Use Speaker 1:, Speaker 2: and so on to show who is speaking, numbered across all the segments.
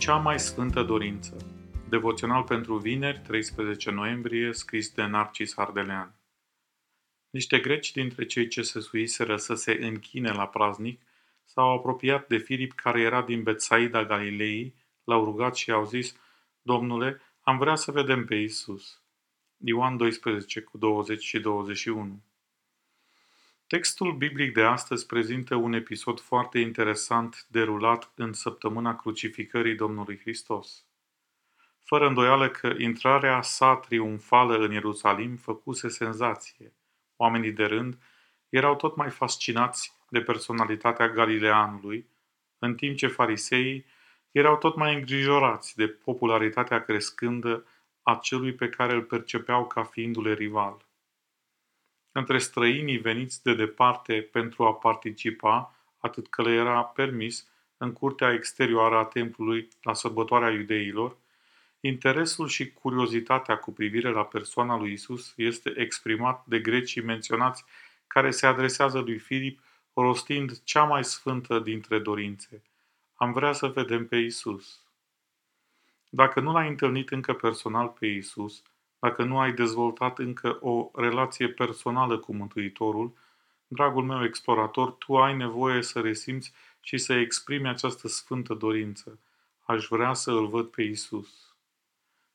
Speaker 1: Cea mai sfântă dorință. Devoțional pentru vineri, 13 noiembrie, scris de Narcis Ardelean. Niște greci dintre cei ce se suiseră să se închine la praznic s-au apropiat de Filip care era din Betsaida Galilei, l-au rugat și au zis, Domnule, am vrea să vedem pe Isus. Ioan 12 cu 20 și 21 Textul biblic de astăzi prezintă un episod foarte interesant derulat în săptămâna crucificării Domnului Hristos. Fără îndoială că intrarea sa triumfală în Ierusalim făcuse senzație. Oamenii de rând erau tot mai fascinați de personalitatea Galileanului, în timp ce fariseii erau tot mai îngrijorați de popularitatea crescândă a celui pe care îl percepeau ca fiindu-le rival între străinii veniți de departe pentru a participa, atât că le era permis, în curtea exterioară a templului la sărbătoarea iudeilor, interesul și curiozitatea cu privire la persoana lui Isus este exprimat de grecii menționați care se adresează lui Filip rostind cea mai sfântă dintre dorințe. Am vrea să vedem pe Isus. Dacă nu l-ai întâlnit încă personal pe Isus, dacă nu ai dezvoltat încă o relație personală cu Mântuitorul, dragul meu explorator, tu ai nevoie să resimți și să exprimi această sfântă dorință. Aș vrea să îl văd pe Isus.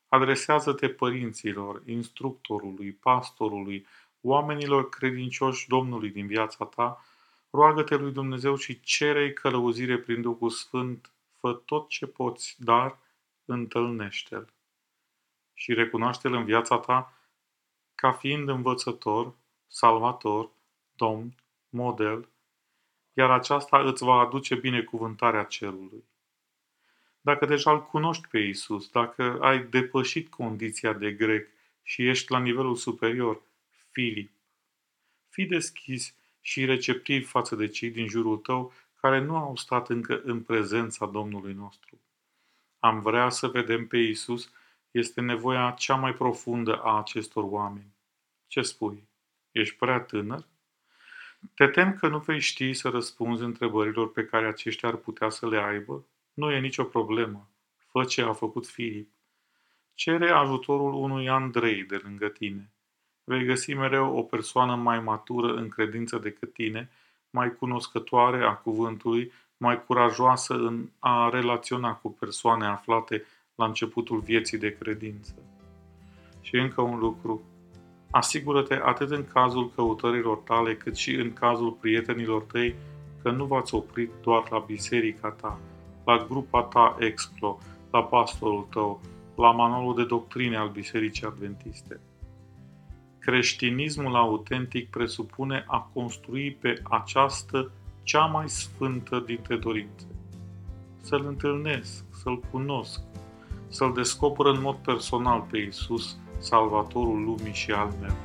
Speaker 1: Adresează-te părinților, instructorului, pastorului, oamenilor credincioși Domnului din viața ta, roagă-te lui Dumnezeu și cere călăuzire prin Duhul Sfânt, fă tot ce poți, dar întâlnește-L și recunoaște-L în viața ta ca fiind învățător, salvator, domn, model, iar aceasta îți va aduce binecuvântarea cerului. Dacă deja îl cunoști pe Isus, dacă ai depășit condiția de grec și ești la nivelul superior, Filip, fii deschis și receptiv față de cei din jurul tău care nu au stat încă în prezența Domnului nostru. Am vrea să vedem pe Isus este nevoia cea mai profundă a acestor oameni. Ce spui? Ești prea tânăr? Te tem că nu vei ști să răspunzi întrebărilor pe care aceștia ar putea să le aibă? Nu e nicio problemă. Fă ce a făcut Filip. Cere ajutorul unui Andrei de lângă tine. Vei găsi mereu o persoană mai matură în credință decât tine, mai cunoscătoare a cuvântului, mai curajoasă în a relaționa cu persoane aflate la începutul vieții de credință. Și încă un lucru. Asigură-te atât în cazul căutărilor tale, cât și în cazul prietenilor tăi că nu v-ați oprit doar la biserica ta, la grupa ta exclo, la pastorul tău, la manualul de doctrine al Bisericii Adventiste. Creștinismul autentic presupune a construi pe această cea mai sfântă dintre dorințe. Să-L întâlnesc, să-L cunosc, să-L descoperă în mod personal pe Isus, Salvatorul lumii și al meu.